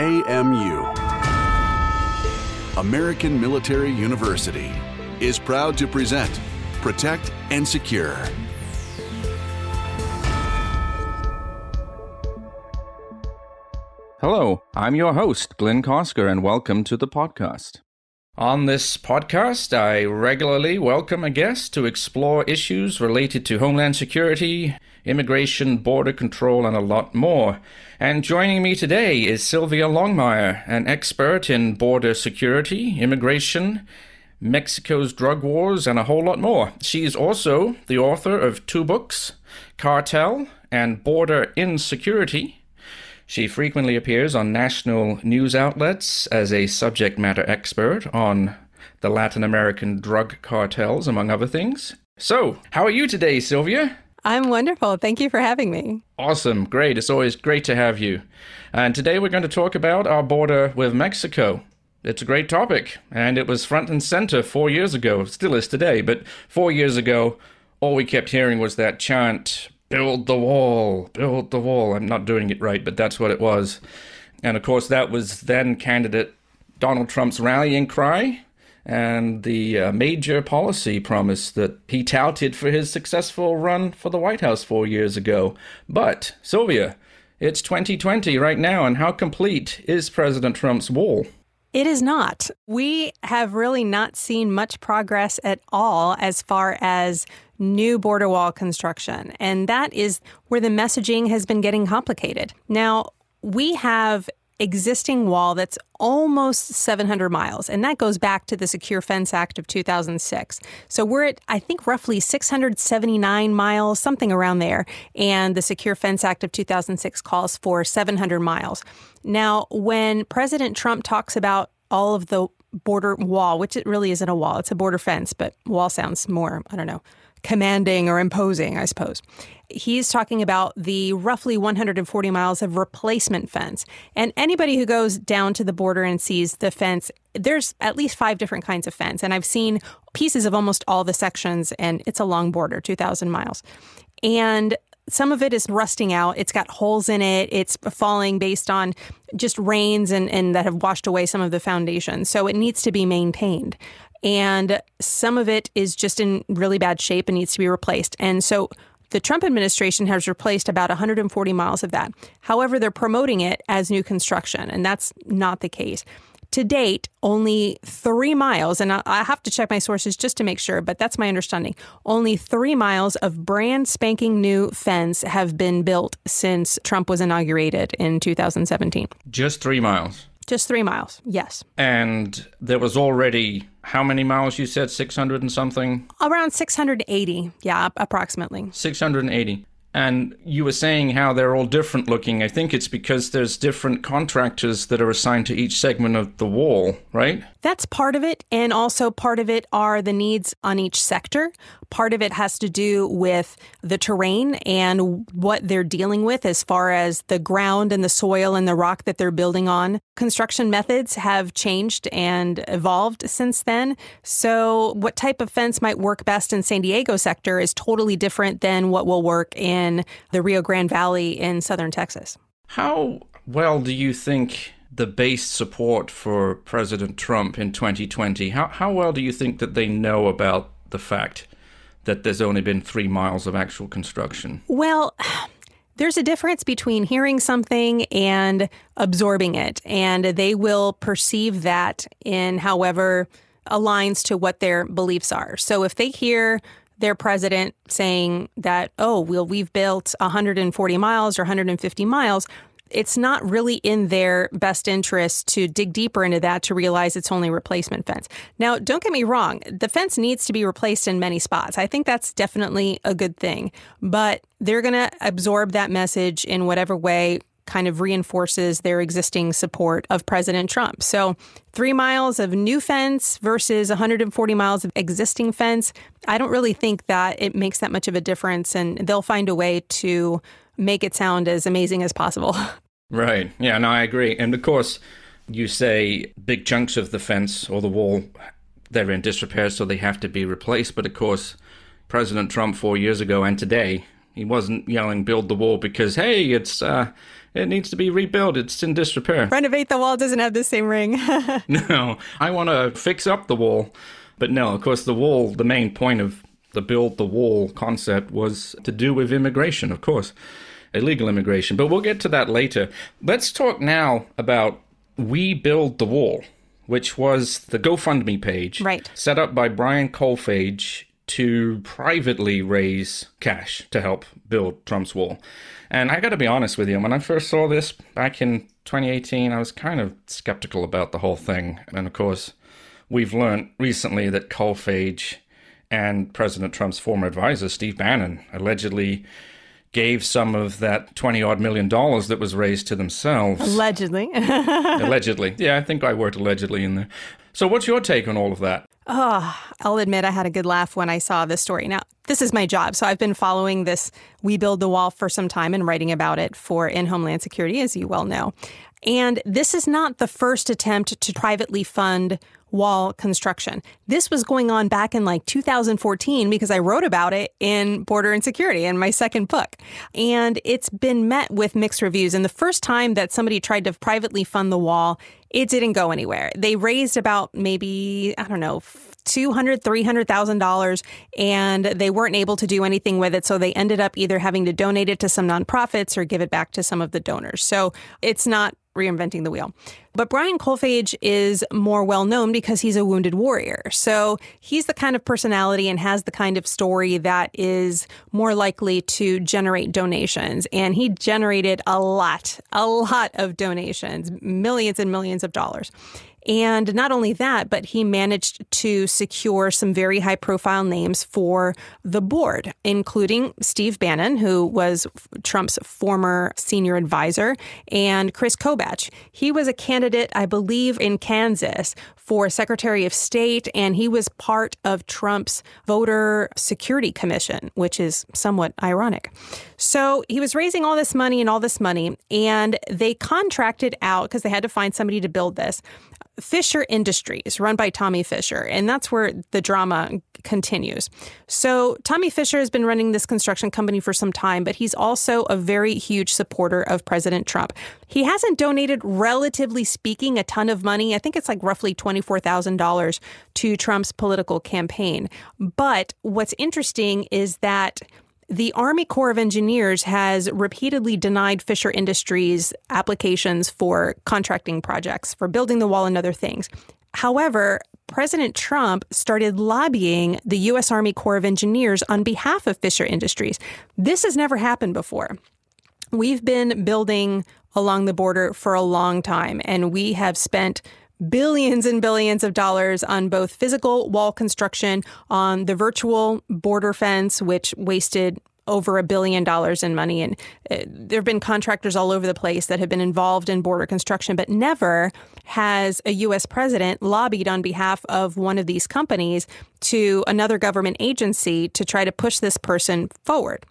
AMU, American Military University, is proud to present Protect and Secure. Hello, I'm your host, Glynn Cosker, and welcome to the podcast. On this podcast, I regularly welcome a guest to explore issues related to homeland security, immigration, border control, and a lot more. And joining me today is Sylvia Longmire, an expert in border security, immigration, Mexico's drug wars, and a whole lot more. She's also the author of two books, Cartel and Border Insanity she frequently appears on national news outlets as a subject matter expert on the Latin American drug cartels, among other things. So, how are you today, Sylvia? I'm wonderful. Thank you for having me. Awesome. Great. It's always great to have you. And today we're going to talk about our border with Mexico. It's a great topic, and it was front and center four years ago. Still is today, but four years ago, all we kept hearing was that chant build the wall, build the wall. I'm not doing it right, but that's what it was. And of course, that was then candidate Donald Trump's rallying cry and the uh, major policy promise that he touted for his successful run for the White House four years ago. But, Sylvia, it's 2020 right now, and how complete is President Trump's wall? It is not. We have really not seen much progress at all as far as new border wall construction. And that is where the messaging has been getting complicated. Now, we have existing wall that's almost 700 miles, and that goes back to the Secure Fence Act of 2006. So we're at, I think, roughly 679 miles, something around there, and the Secure Fence Act of 2006 calls for 700 miles. Now, when President Trump talks about all of the border wall, which it really isn't a wall, it's a border fence, but wall sounds more, I don't know, commanding or imposing, I suppose. He's talking about the roughly 140 miles of replacement fence. And anybody who goes down to the border and sees the fence, there's at least five different kinds of fence. And I've seen pieces of almost all the sections, and it's a long border, 2,000 miles. And some of it is rusting out. It's got holes in it. It's falling based on just rains and, and that have washed away some of the foundation. So it needs to be maintained and some of it is just in really bad shape and needs to be replaced. And so the Trump administration has replaced about 140 miles of that. However, they're promoting it as new construction, and that's not the case. To date, only three miles, and I have to check my sources just to make sure, but that's my understanding. Only three miles of brand spanking new fence have been built since Trump was inaugurated in 2017. Just three miles. Just three miles, yes. And there was already how many miles you said? 600 and something? Around 680, yeah, approximately. 680. And you were saying how they're all different looking. I think it's because there's different contractors that are assigned to each segment of the wall, right? That's part of it. And also, part of it are the needs on each sector. Part of it has to do with the terrain and what they're dealing with as far as the ground and the soil and the rock that they're building on. Construction methods have changed and evolved since then. So, what type of fence might work best in San Diego sector is totally different than what will work in the Rio Grande Valley in southern Texas. How well do you think the base support for President Trump in 2020, how, how well do you think that they know about the fact that there's only been three miles of actual construction? Well, there's a difference between hearing something and absorbing it, and they will perceive that in however aligns to what their beliefs are. So if they hear their president saying that, oh, well, we've built 140 miles or 150 miles, it's not really in their best interest to dig deeper into that to realize it's only replacement fence. Now, don't get me wrong, the fence needs to be replaced in many spots. I think that's definitely a good thing, but they're going to absorb that message in whatever way kind of reinforces their existing support of President Trump. So, three miles of new fence versus 140 miles of existing fence, I don't really think that it makes that much of a difference, and they'll find a way to make it sound as amazing as possible. Right. Yeah, no, I agree. And of course, you say big chunks of the fence or the wall, they're in disrepair, so they have to be replaced. But of course, President Trump four years ago and today, he wasn't yelling "build the wall" because hey, it's uh, It needs to be rebuilt. It's in disrepair. Renovate the wall doesn't have the same ring. no, I want to fix up the wall. But no, of course, the wall, the main point of the build the wall concept was to do with immigration, of course, illegal immigration. But we'll get to that later. Let's talk now about We Build the Wall, which was the GoFundMe page right. set up by Brian Kolfage to privately raise cash to help build Trump's wall. And I got to be honest with you, when I first saw this back in 2018, I was kind of skeptical about the whole thing. And of course, we've learned recently that Kolfage and President Trump's former advisor, Steve Bannon, allegedly gave some of that 20 odd million dollars that was raised to themselves. Allegedly. allegedly. Yeah, I think I worked allegedly in there. So, what's your take on all of that? Oh, I'll admit I had a good laugh when I saw this story. Now, this is my job. So I've been following this We Build the Wall for some time and writing about it for In Homeland Security, as you well know. And this is not the first attempt to privately fund wall construction. This was going on back in like 2014 because I wrote about it in Border Insanity in my second book. And it's been met with mixed reviews. And the first time that somebody tried to privately fund the wall, it didn't go anywhere. They raised about maybe, I don't know, $200,000, $300,000 and they weren't able to do anything with it. So they ended up either having to donate it to some nonprofits or give it back to some of the donors. So it's not reinventing the wheel. But Brian Kolfage is more well known because he's a wounded warrior. So he's the kind of personality and has the kind of story that is more likely to generate donations. And he generated a lot, a lot of donations, millions and millions of dollars. And not only that, but he managed to secure some very high profile names for the board, including Steve Bannon, who was Trump's former senior advisor, and Chris Kobach. He was a candidate, I believe, in Kansas for Secretary of State, and he was part of Trump's Voter Security Commission, which is somewhat ironic. So he was raising all this money and all this money, and they contracted out because they had to find somebody to build this Fisher Industries, run by Tommy Fisher, and that's where the drama continues. So, Tommy Fisher has been running this construction company for some time, but he's also a very huge supporter of President Trump. He hasn't donated, relatively speaking, a ton of money. I think it's like roughly $24,000 to Trump's political campaign. But what's interesting is that the Army Corps of Engineers has repeatedly denied Fisher Industries applications for contracting projects, for building the wall and other things. However, President Trump started lobbying the U.S. Army Corps of Engineers on behalf of Fisher Industries. This has never happened before. We've been building along the border for a long time, and we have spent billions and billions of dollars on both physical wall construction, on the virtual border fence, which wasted over a billion dollars in money. And uh, there have been contractors all over the place that have been involved in border construction, but never has a U.S. president lobbied on behalf of one of these companies to another government agency to try to push this person forward.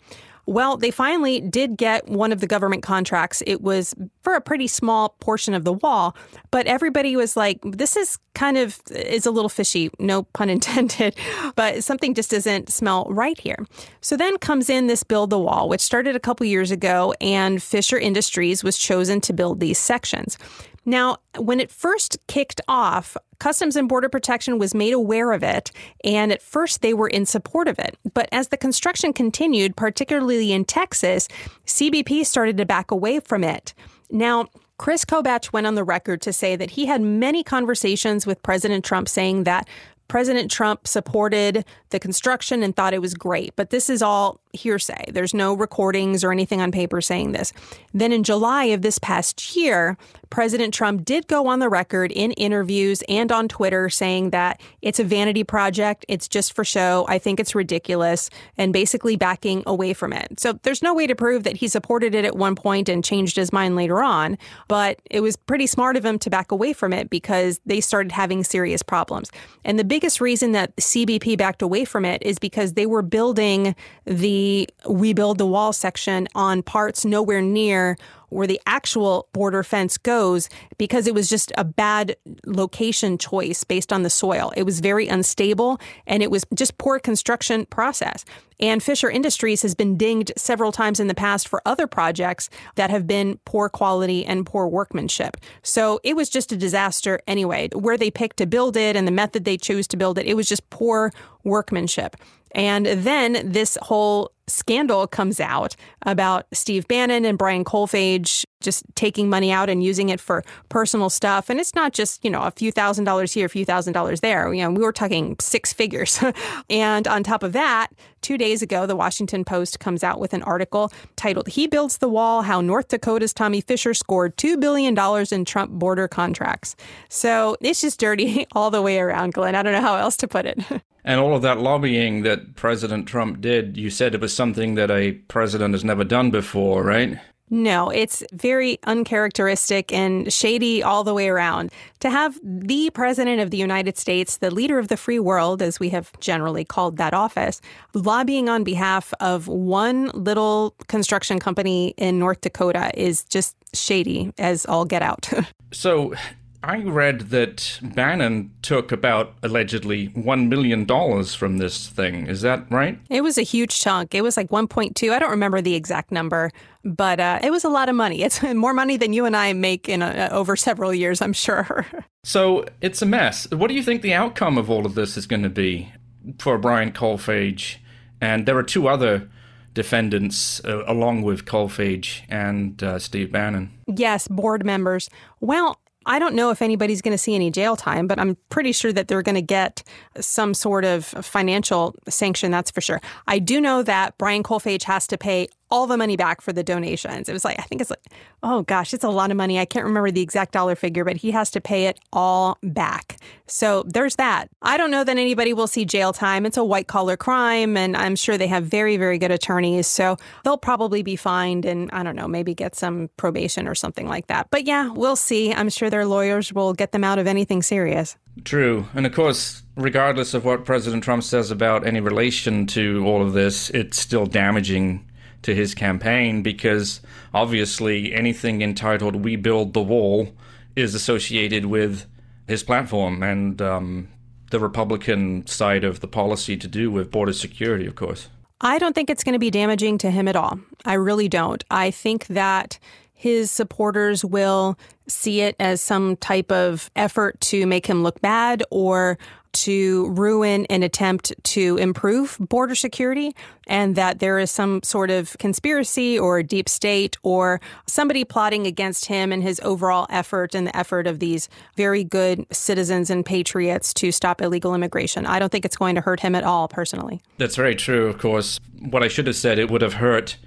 Well, they finally did get one of the government contracts. It was for a pretty small portion of the wall, but everybody was like, this is kind of is a little fishy, no pun intended, but something just doesn't smell right here. So then comes in this build the wall, which started a couple years ago, and Fisher Industries was chosen to build these sections. Now, when it first kicked off, Customs and Border Protection was made aware of it, and at first they were in support of it. But as the construction continued, particularly in Texas, CBP started to back away from it. Now, Chris Kobach went on the record to say that he had many conversations with President Trump saying that President Trump supported the construction and thought it was great, but this is all hearsay. There's no recordings or anything on paper saying this. Then in July of this past year, President Trump did go on the record in interviews and on Twitter saying that it's a vanity project, it's just for show, I think it's ridiculous, and basically backing away from it. So there's no way to prove that he supported it at one point and changed his mind later on, but it was pretty smart of him to back away from it because they started having serious problems. And the biggest reason that CBP backed away from it is because they were building the We Build the Wall section on parts nowhere near where the actual border fence goes because it was just a bad location choice based on the soil. It was very unstable and it was just poor construction process. And Fisher Industries has been dinged several times in the past for other projects that have been poor quality and poor workmanship. So it was just a disaster anyway. Where they picked to build it and the method they chose to build it, it was just poor workmanship. And then this whole scandal comes out about Steve Bannon and Brian Kolfage just taking money out and using it for personal stuff. And it's not just, you know, a few thousand dollars here, a few thousand dollars there. You know, we were talking six figures. and on top of that, two days ago, the Washington Post comes out with an article titled He Builds the Wall How North Dakota's Tommy Fisher Scored $2 billion in Trump border contracts. So it's just dirty all the way around, Glynn. I don't know how else to put it. And all of that lobbying that President Trump did, you said it was something that a president has never done before, right? No, it's very uncharacteristic and shady all the way around. To have the President of the United States, the leader of the free world, as we have generally called that office, lobbying on behalf of one little construction company in North Dakota is just shady as all get out. so I read that Bannon took about allegedly $1 million from this thing. Is that right? It was a huge chunk. It was like 1.2. I don't remember the exact number, but uh, it was a lot of money. It's more money than you and I make in a, over several years, I'm sure. so it's a mess. What do you think the outcome of all of this is going to be for Brian Kolfage? And there are two other defendants uh, along with Kolfage and uh, Steve Bannon. Yes, board members. Well, I don't know if anybody's going to see any jail time, but I'm pretty sure that they're going to get some sort of financial sanction, that's for sure. I do know that Brian Kolfage has to pay all the money back for the donations. It was like, I think it's like, oh gosh, it's a lot of money. I can't remember the exact dollar figure, but he has to pay it all back. So there's that. I don't know that anybody will see jail time. It's a white collar crime, and I'm sure they have very, very good attorneys. So they'll probably be fined and I don't know, maybe get some probation or something like that. But yeah, we'll see. I'm sure their lawyers will get them out of anything serious. True. And of course, regardless of what President Trump says about any relation to all of this, it's still damaging to his campaign because obviously anything entitled We Build the Wall is associated with his platform and um, the Republican side of the policy to do with border security, of course. I don't think it's going to be damaging to him at all. I really don't. I think that his supporters will see it as some type of effort to make him look bad or to ruin an attempt to improve border security and that there is some sort of conspiracy or deep state or somebody plotting against him and his overall effort and the effort of these very good citizens and patriots to stop illegal immigration. I don't think it's going to hurt him at all personally. That's very true, of course. What I should have said, it would have hurt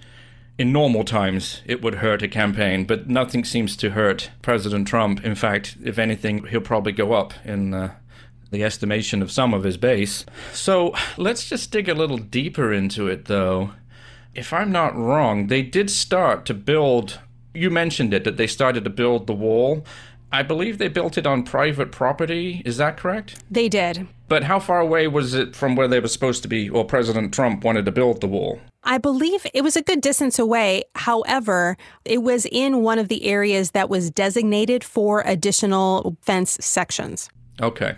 in normal times, it would hurt a campaign, but nothing seems to hurt President Trump. In fact, if anything, he'll probably go up in uh, the estimation of some of his base. So let's just dig a little deeper into it, though. If I'm not wrong, they did start to build. You mentioned it, that they started to build the wall. I believe they built it on private property. Is that correct? They did. But how far away was it from where they were supposed to be, or President Trump wanted to build the wall? I believe it was a good distance away. However, it was in one of the areas that was designated for additional fence sections. Okay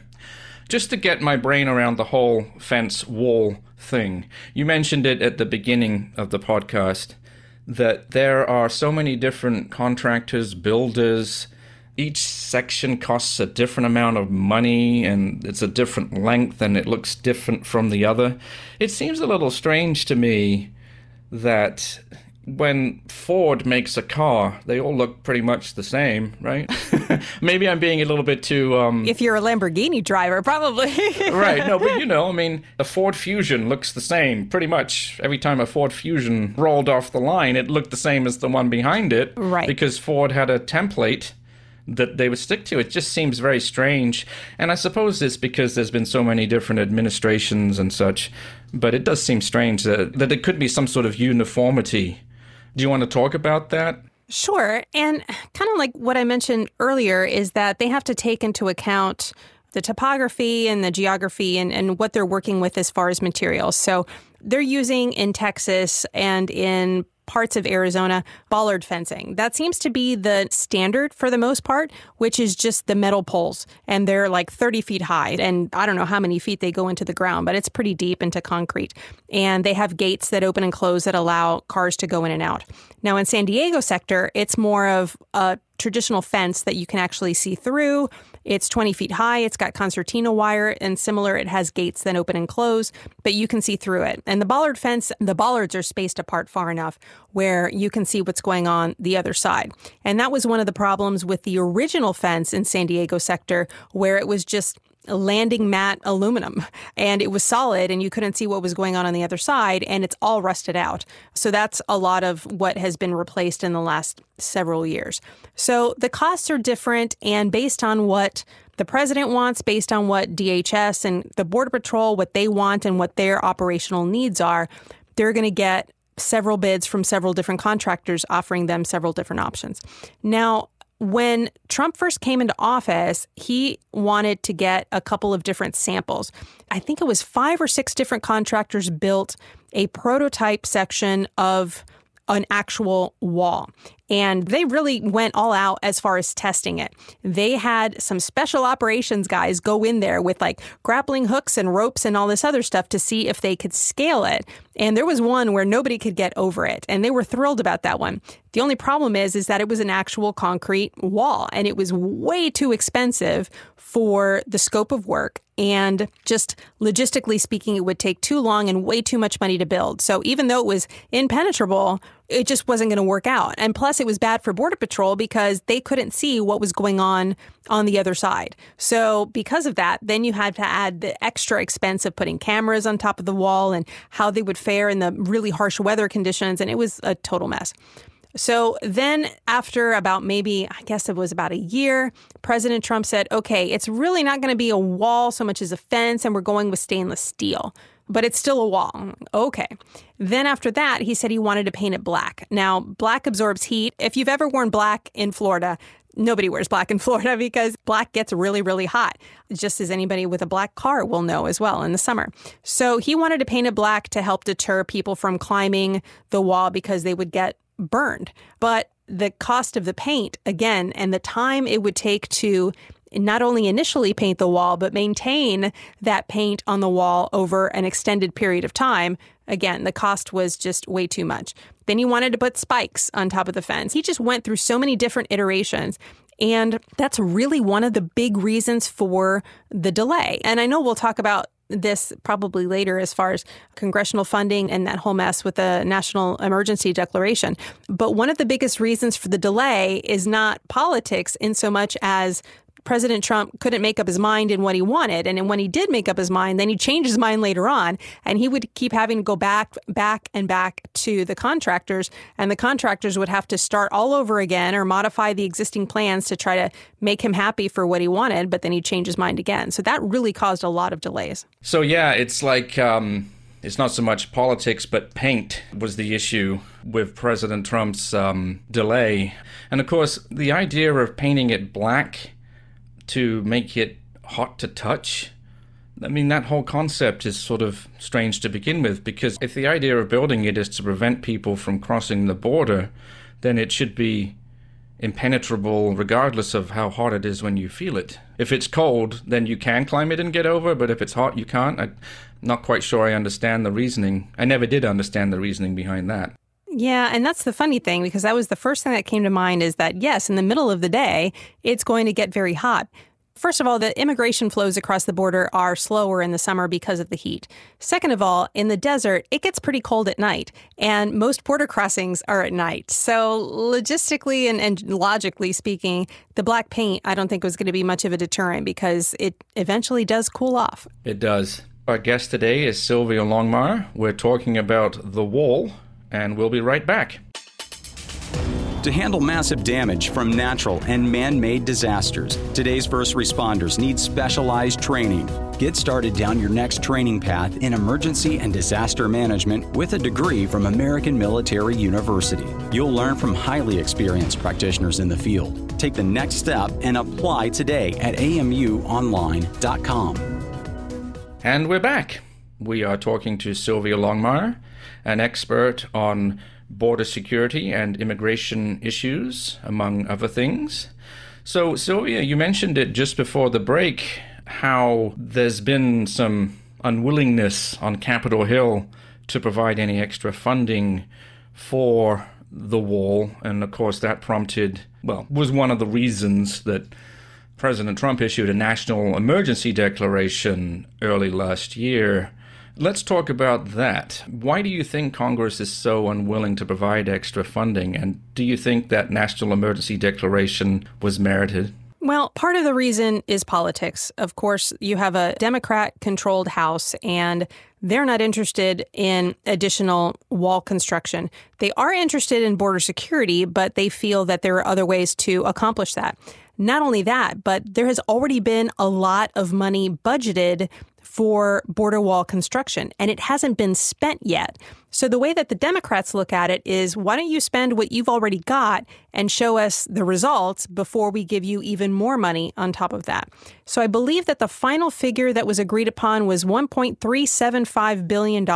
just to get my brain around the whole fence wall thing. You mentioned it at the beginning of the podcast that there are so many different contractors, builders. Each section costs a different amount of money and it's a different length and it looks different from the other. It seems a little strange to me that when Ford makes a car, they all look pretty much the same, right? Maybe I'm being a little bit too. Um... If you're a Lamborghini driver, probably. right. No, but you know, I mean, a Ford Fusion looks the same pretty much every time a Ford Fusion rolled off the line. It looked the same as the one behind it, right? Because Ford had a template that they would stick to. It just seems very strange. And I suppose it's because there's been so many different administrations and such. But it does seem strange that, that it could be some sort of uniformity do you want to talk about that? Sure. And kind of like what I mentioned earlier is that they have to take into account the topography and the geography and, and what they're working with as far as materials. So they're using in Texas and in parts of Arizona, bollard fencing. That seems to be the standard for the most part, which is just the metal poles. And they're like 30 feet high. And I don't know how many feet they go into the ground, but it's pretty deep into concrete. And they have gates that open and close that allow cars to go in and out. Now, in San Diego sector, it's more of a traditional fence that you can actually see through. It's 20 feet high. It's got concertina wire and similar. It has gates that open and close, but you can see through it. And the bollard fence, the bollards are spaced apart far enough where you can see what's going on the other side. And that was one of the problems with the original fence in San Diego sector, where it was just landing mat aluminum and it was solid and you couldn't see what was going on on the other side and it's all rusted out. So that's a lot of what has been replaced in the last several years. So the costs are different and based on what the president wants, based on what DHS and the Border Patrol, what they want and what their operational needs are, they're going to get several bids from several different contractors offering them several different options. Now, when Trump first came into office, he wanted to get a couple of different samples. I think it was five or six different contractors built a prototype section of an actual wall. And they really went all out as far as testing it. They had some special operations guys go in there with like grappling hooks and ropes and all this other stuff to see if they could scale it. And there was one where nobody could get over it. And they were thrilled about that one. The only problem is, is that it was an actual concrete wall and it was way too expensive for the scope of work. And just logistically speaking, it would take too long and way too much money to build. So even though it was impenetrable, it just wasn't going to work out. And plus, it was bad for Border Patrol because they couldn't see what was going on on the other side. So, because of that, then you had to add the extra expense of putting cameras on top of the wall and how they would fare in the really harsh weather conditions. And it was a total mess. So then, after about maybe, I guess it was about a year, President Trump said, okay, it's really not going to be a wall so much as a fence, and we're going with stainless steel but it's still a wall. Okay. Then after that, he said he wanted to paint it black. Now, black absorbs heat. If you've ever worn black in Florida, nobody wears black in Florida because black gets really, really hot, just as anybody with a black car will know as well in the summer. So he wanted to paint it black to help deter people from climbing the wall because they would get burned. But the cost of the paint, again, and the time it would take to not only initially paint the wall, but maintain that paint on the wall over an extended period of time. Again, the cost was just way too much. Then he wanted to put spikes on top of the fence. He just went through so many different iterations. And that's really one of the big reasons for the delay. And I know we'll talk about this probably later as far as congressional funding and that whole mess with the national emergency declaration. But one of the biggest reasons for the delay is not politics in so much as President Trump couldn't make up his mind in what he wanted. And when he did make up his mind, then he changed his mind later on. And he would keep having to go back, back, and back to the contractors. And the contractors would have to start all over again or modify the existing plans to try to make him happy for what he wanted. But then he'd change his mind again. So that really caused a lot of delays. So, yeah, it's like. Um it's not so much politics, but paint was the issue with President Trump's um, delay. And of course, the idea of painting it black to make it hot to touch. I mean, that whole concept is sort of strange to begin with because if the idea of building it is to prevent people from crossing the border, then it should be impenetrable regardless of how hot it is when you feel it. If it's cold, then you can climb it and get over, but if it's hot, you can't. I'm not quite sure I understand the reasoning. I never did understand the reasoning behind that. Yeah, and that's the funny thing because that was the first thing that came to mind is that yes, in the middle of the day, it's going to get very hot. First of all, the immigration flows across the border are slower in the summer because of the heat. Second of all, in the desert, it gets pretty cold at night, and most border crossings are at night. So, logistically and, and logically speaking, the black paint, I don't think was going to be much of a deterrent because it eventually does cool off. It does. Our guest today is Sylvia Longmire. We're talking about the wall, and we'll be right back. To handle massive damage from natural and man made disasters, today's first responders need specialized training. Get started down your next training path in emergency and disaster management with a degree from American Military University. You'll learn from highly experienced practitioners in the field. Take the next step and apply today at amuonline.com. And we're back. We are talking to Sylvia Longmire, an expert on border security and immigration issues, among other things. So, Sylvia, you mentioned it just before the break how there's been some unwillingness on Capitol Hill to provide any extra funding for the wall. And of course, that prompted, well, was one of the reasons that President Trump issued a national emergency declaration early last year. Let's talk about that. Why do you think Congress is so unwilling to provide extra funding? And do you think that national emergency declaration was merited? Well, part of the reason is politics. Of course, you have a Democrat controlled House, and they're not interested in additional wall construction. They are interested in border security, but they feel that there are other ways to accomplish that. Not only that, but there has already been a lot of money budgeted for border wall construction, and it hasn't been spent yet. So, the way that the Democrats look at it is why don't you spend what you've already got and show us the results before we give you even more money on top of that? So, I believe that the final figure that was agreed upon was $1.375 billion.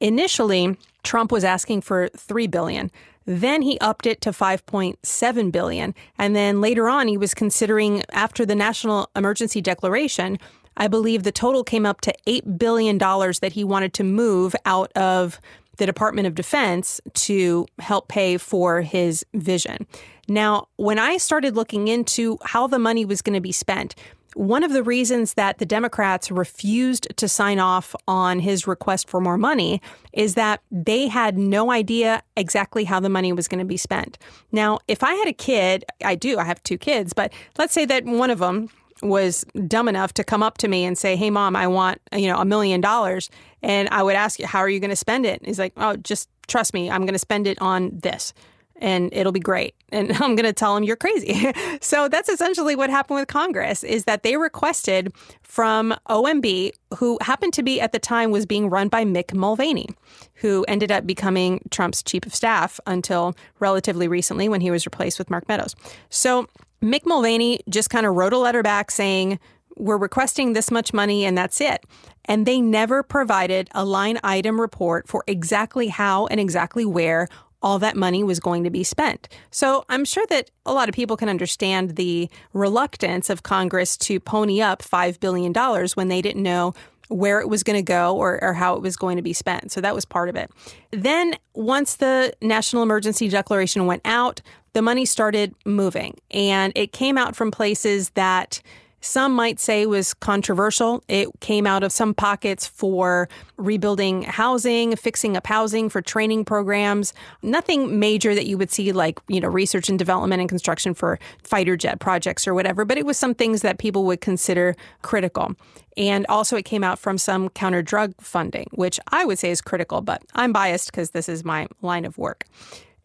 Initially, Trump was asking for 3 billion. Then he upped it to 5.7 billion. And then later on he was considering after the national emergency declaration I believe the total came up to $8 billion that he wanted to move out of the Department of Defense to help pay for his vision. Now, when I started looking into how the money was going to be spent, one of the reasons that the Democrats refused to sign off on his request for more money is that they had no idea exactly how the money was going to be spent. Now, if I had a kid, I do, I have two kids, but let's say that one of them was dumb enough to come up to me and say, "Hey, mom, I want you know a million dollars," and I would ask "How are you going to spend it?" he's like, "Oh, just trust me, I'm going to spend it on this." And it'll be great. And I'm going to tell him you're crazy. so that's essentially what happened with Congress is that they requested from OMB, who happened to be at the time was being run by Mick Mulvaney, who ended up becoming Trump's chief of staff until relatively recently when he was replaced with Mark Meadows. So Mick Mulvaney just kind of wrote a letter back saying, We're requesting this much money and that's it. And they never provided a line item report for exactly how and exactly where all that money was going to be spent. So I'm sure that a lot of people can understand the reluctance of Congress to pony up $5 billion when they didn't know where it was going to go or, or how it was going to be spent. So that was part of it. Then, once the national emergency declaration went out, the money started moving and it came out from places that some might say was controversial. It came out of some pockets for rebuilding housing, fixing up housing for training programs. Nothing major that you would see like, you know, research and development and construction for fighter jet projects or whatever, but it was some things that people would consider critical. And also it came out from some counter drug funding, which I would say is critical, but I'm biased because this is my line of work.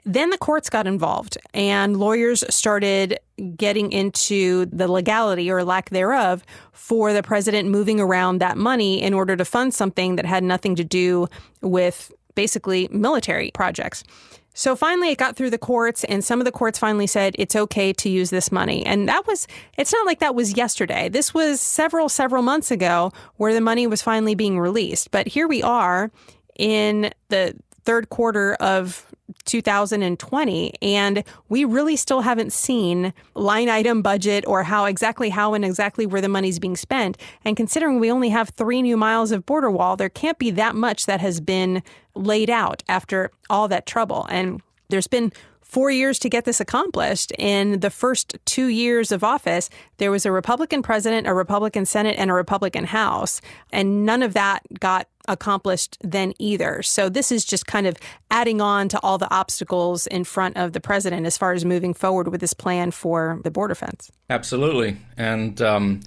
Then the courts got involved and lawyers started getting into the legality or lack thereof for the president moving around that money in order to fund something that had nothing to do with basically military projects. So finally, it got through the courts, and some of the courts finally said it's okay to use this money. And that was, it's not like that was yesterday. This was several, several months ago where the money was finally being released. But here we are in the third quarter of 2020 and we really still haven't seen line item budget or how exactly how and exactly where the money's being spent. And considering we only have 3 new miles of border wall there can't be that much that has been laid out after all that trouble. And there's been four years to get this accomplished. In the first two years of office, there was a Republican president, a Republican Senate, and a Republican House. And none of that got accomplished then either. So this is just kind of adding on to all the obstacles in front of the president as far as moving forward with this plan for the border fence. Absolutely. And um,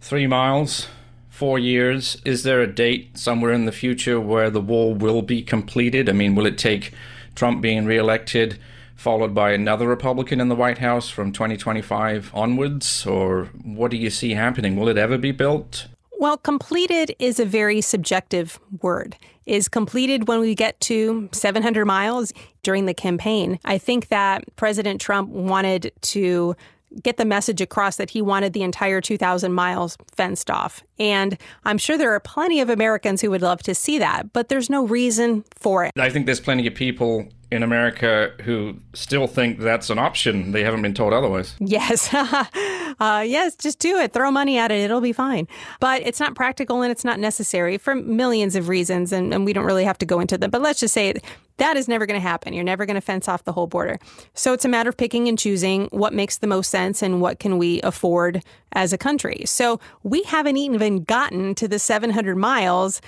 three miles, four years. Is there a date somewhere in the future where the wall will be completed? I mean, will it take Trump being reelected? Followed by another Republican in the White House from 2025 onwards? Or what do you see happening? Will it ever be built? Well, completed is a very subjective word. Is completed when we get to 700 miles during the campaign. I think that President Trump wanted to get the message across that he wanted the entire 2,000 miles fenced off. And I'm sure there are plenty of Americans who would love to see that, but there's no reason for it. I think there's plenty of people in America who still think that's an option. They haven't been told otherwise. Yes. uh, yes, just do it. Throw money at it. It'll be fine. But it's not practical and it's not necessary for millions of reasons. And, and we don't really have to go into them. But let's just say that is never going to happen. You're never going to fence off the whole border. So it's a matter of picking and choosing what makes the most sense and what can we afford as a country. So we haven't even gotten to the 700 miles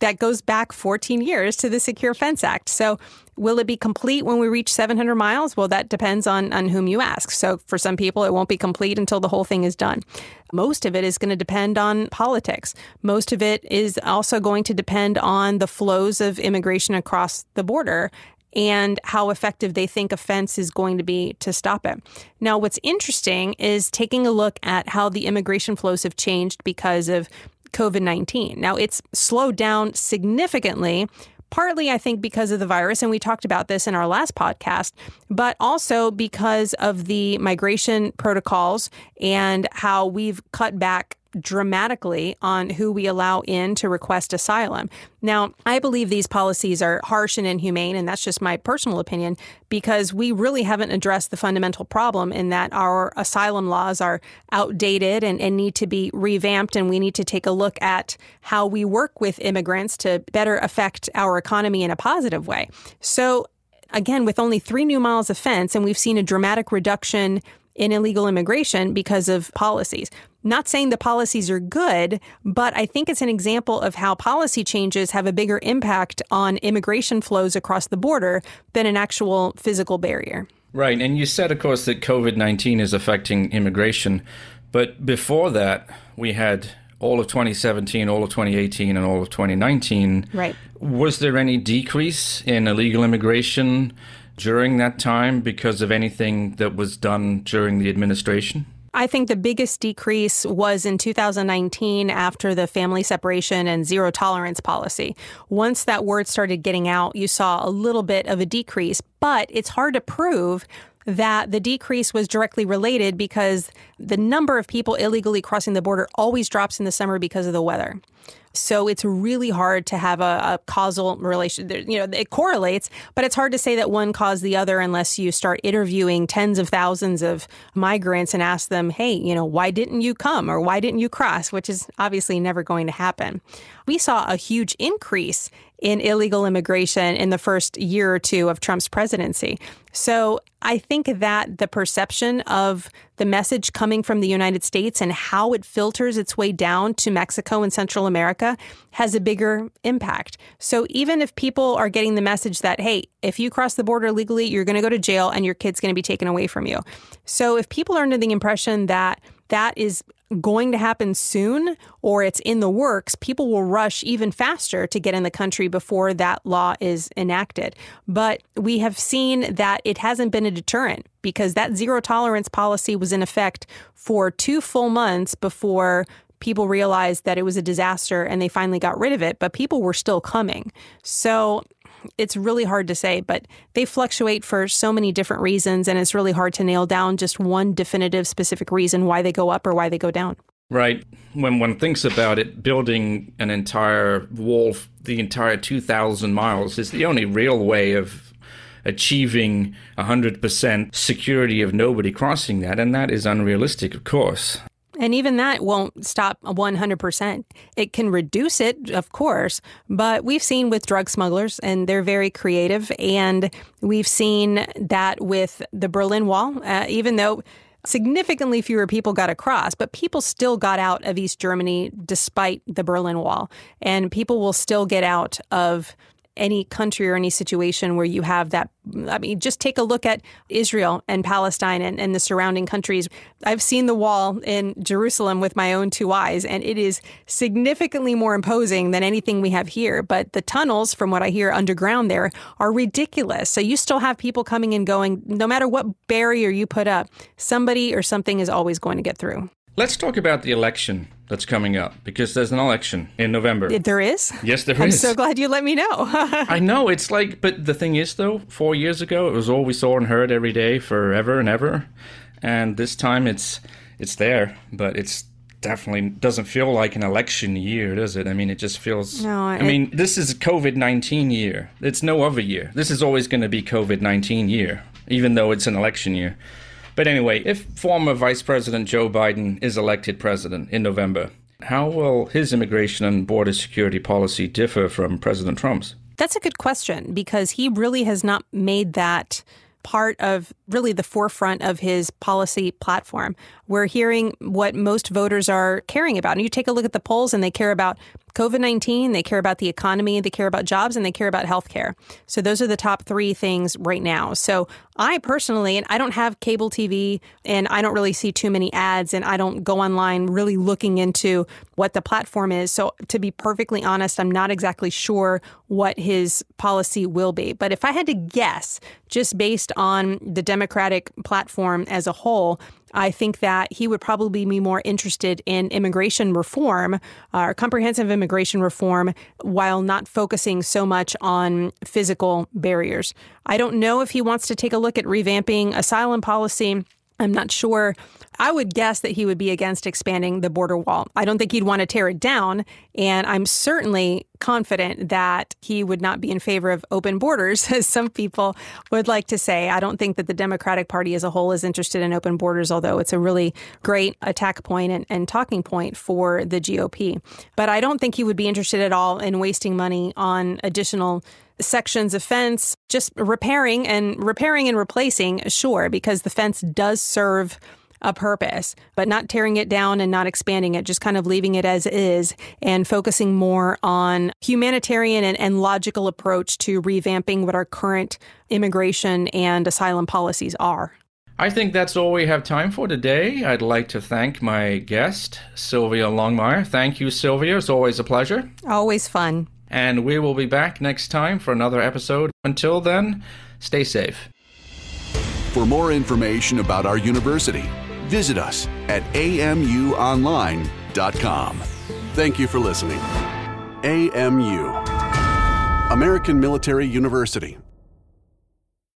that goes back 14 years to the Secure Fence Act. So, will it be complete when we reach 700 miles? Well, that depends on, on whom you ask. So, for some people, it won't be complete until the whole thing is done. Most of it is going to depend on politics. Most of it is also going to depend on the flows of immigration across the border and how effective they think a fence is going to be to stop it. Now, what's interesting is taking a look at how the immigration flows have changed because of COVID 19. Now, it's slowed down significantly partly, I think, because of the virus. And we talked about this in our last podcast, but also because of the migration protocols and how we've cut back dramatically on who we allow in to request asylum. Now, I believe these policies are harsh and inhumane, and that's just my personal opinion because we really haven't addressed the fundamental problem in that our asylum laws are outdated and, and need to be revamped, and we need to take a look at how we work with immigrants to better affect our economy in a positive way. So, again, with only three new miles of fence, and we've seen a dramatic reduction in illegal immigration because of policies. Not saying the policies are good, but I think it's an example of how policy changes have a bigger impact on immigration flows across the border than an actual physical barrier. Right. And you said, of course, that COVID 19 is affecting immigration. But before that, we had all of 2017, all of 2018, and all of 2019. Right. Was there any decrease in illegal immigration during that time because of anything that was done during the administration? I think the biggest decrease was in 2019 after the family separation and zero tolerance policy. Once that word started getting out, you saw a little bit of a decrease, but it's hard to prove that the decrease was directly related because the number of people illegally crossing the border always drops in the summer because of the weather. So it's really hard to have a, a, causal relation. You know, it correlates, but it's hard to say that one caused the other unless you start interviewing tens of thousands of migrants and ask them, hey, you know, why didn't you come or why didn't you cross, which is obviously never going to happen. We saw a huge increase in illegal immigration in the first year or two of Trump's presidency. So I think that the perception of the message coming from the United States and how it filters its way down to Mexico and Central America has a bigger impact. So even if people are getting the message that, hey, if you cross the border illegally, you're going to go to jail and your kid's going to be taken away from you. So if people are under the impression that that is going to happen soon or it's in the works, people will rush even faster to get in the country before that law is enacted. But we have seen that it hasn't been a deterrent because that zero tolerance policy was in effect for two full months before people realized that it was a disaster and they finally got rid of it, but people were still coming. So it's really hard to say, but they fluctuate for so many different reasons, and it's really hard to nail down just one definitive specific reason why they go up or why they go down. Right. When one thinks about it, building an entire wall, the entire 2,000 miles, is the only real way of achieving 100% security of nobody crossing that. And that is unrealistic, of course. And even that won't stop 100%. It can reduce it, of course, but we've seen with drug smugglers, and they're very creative. And we've seen that with the Berlin Wall, uh, even though significantly fewer people got across, but people still got out of East Germany despite the Berlin Wall. And people will still get out of any country or any situation where you have that. I mean, just take a look at Israel and Palestine and, and the surrounding countries. I've seen the wall in Jerusalem with my own two eyes, and it is significantly more imposing than anything we have here. But the tunnels, from what I hear underground there, are ridiculous. So you still have people coming and going. No matter what barrier you put up, somebody or something is always going to get through. Let's talk about the election that's coming up because there's an election in November. There is? Yes, there I'm is. so glad you let me know. I know. It's like, but the thing is, though, four years ago, it was all we saw and heard every day forever and ever. And this time it's it's there, but it's definitely doesn't feel like an election year, does it? I mean, it just feels. No, I it- mean, this is COVID 19 year. It's no other year. This is always going to be COVID 19 year, even though it's an election year. But anyway, if former Vice President Joe Biden is elected president in November, how will his immigration and border security policy differ from President Trump's? That's a good question because he really has not made that part of really the forefront of his policy platform. We're hearing what most voters are caring about. And you take a look at the polls and they care about COVID 19, they care about the economy, they care about jobs, and they care about healthcare. So those are the top three things right now. So I personally, and I don't have cable TV and I don't really see too many ads and I don't go online really looking into what the platform is. So to be perfectly honest, I'm not exactly sure what his policy will be. But if I had to guess, just based on the Democratic platform as a whole, I think that he would probably be more interested in immigration reform, uh, comprehensive immigration reform, while not focusing so much on physical barriers. I don't know if he wants to take a look at revamping asylum policy. I'm not sure. I would guess that he would be against expanding the border wall. I don't think he'd want to tear it down. And I'm certainly confident that he would not be in favor of open borders, as some people would like to say. I don't think that the Democratic Party as a whole is interested in open borders, although it's a really great attack point and, and talking point for the GOP. But I don't think he would be interested at all in wasting money on additional sections of fence, just repairing and repairing and replacing, sure, because the fence does serve a purpose, but not tearing it down and not expanding it, just kind of leaving it as is and focusing more on humanitarian and, and logical approach to revamping what our current immigration and asylum policies are. I think that's all we have time for today. I'd like to thank my guest, Sylvia Longmire. Thank you, Sylvia. It's always a pleasure. Always fun. And we will be back next time for another episode. Until then, stay safe. For more information about our university, visit us at amuonline.com. Thank you for listening. AMU, American Military University.